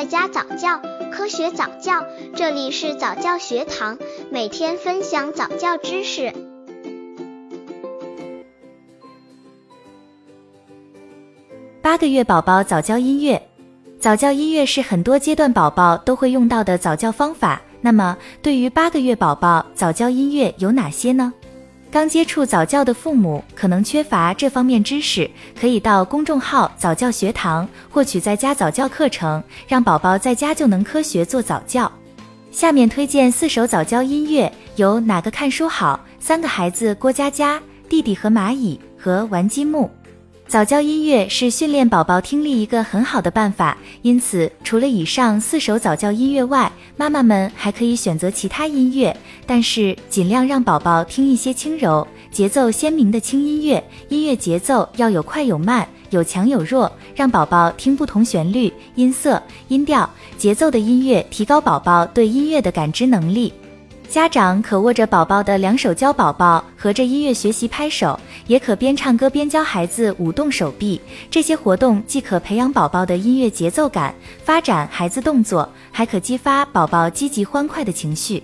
在家早教，科学早教，这里是早教学堂，每天分享早教知识。八个月宝宝早教音乐，早教音乐是很多阶段宝宝都会用到的早教方法。那么，对于八个月宝宝，早教音乐有哪些呢？刚接触早教的父母可能缺乏这方面知识，可以到公众号早教学堂获取在家早教课程，让宝宝在家就能科学做早教。下面推荐四首早教音乐，有哪个看书好？三个孩子过家家，弟弟和蚂蚁和玩积木。早教音乐是训练宝宝听力一个很好的办法，因此除了以上四首早教音乐外，妈妈们还可以选择其他音乐，但是尽量让宝宝听一些轻柔、节奏鲜明的轻音乐。音乐节奏要有快有慢，有强有弱，让宝宝听不同旋律、音色、音调、节奏的音乐，提高宝宝对音乐的感知能力。家长可握着宝宝的两手教宝宝合着音乐学习拍手，也可边唱歌边教孩子舞动手臂。这些活动既可培养宝宝的音乐节奏感，发展孩子动作，还可激发宝宝积极欢快的情绪。